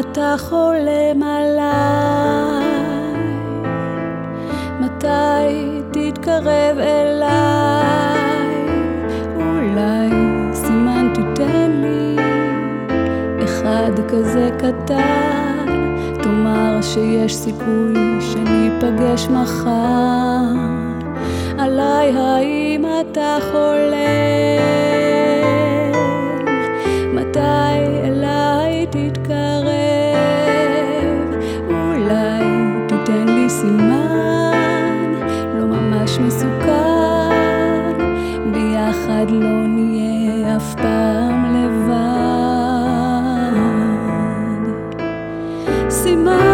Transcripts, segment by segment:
אתה חולם עליי? מתי תתקרב אליי? אולי סימן תיתן לי אחד כזה קטן, תאמר שיש סיכוי שניפגש מחר. עליי האם אתה חולם? נהיה אף פעם לבד. סימן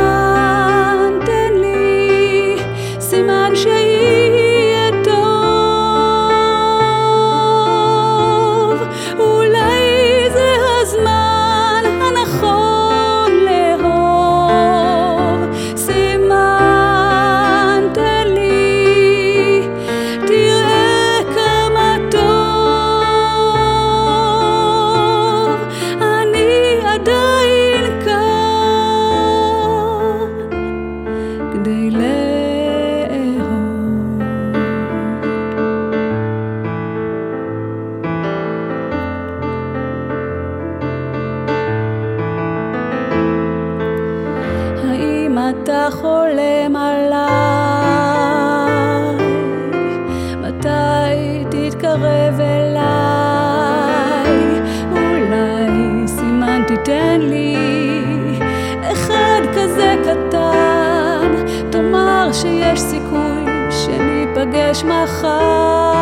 אתה חולם עליי? מתי תתקרב אליי? אולי סימן תיתן לי אחד כזה קטן, תאמר שיש סיכוי שניפגש מחר.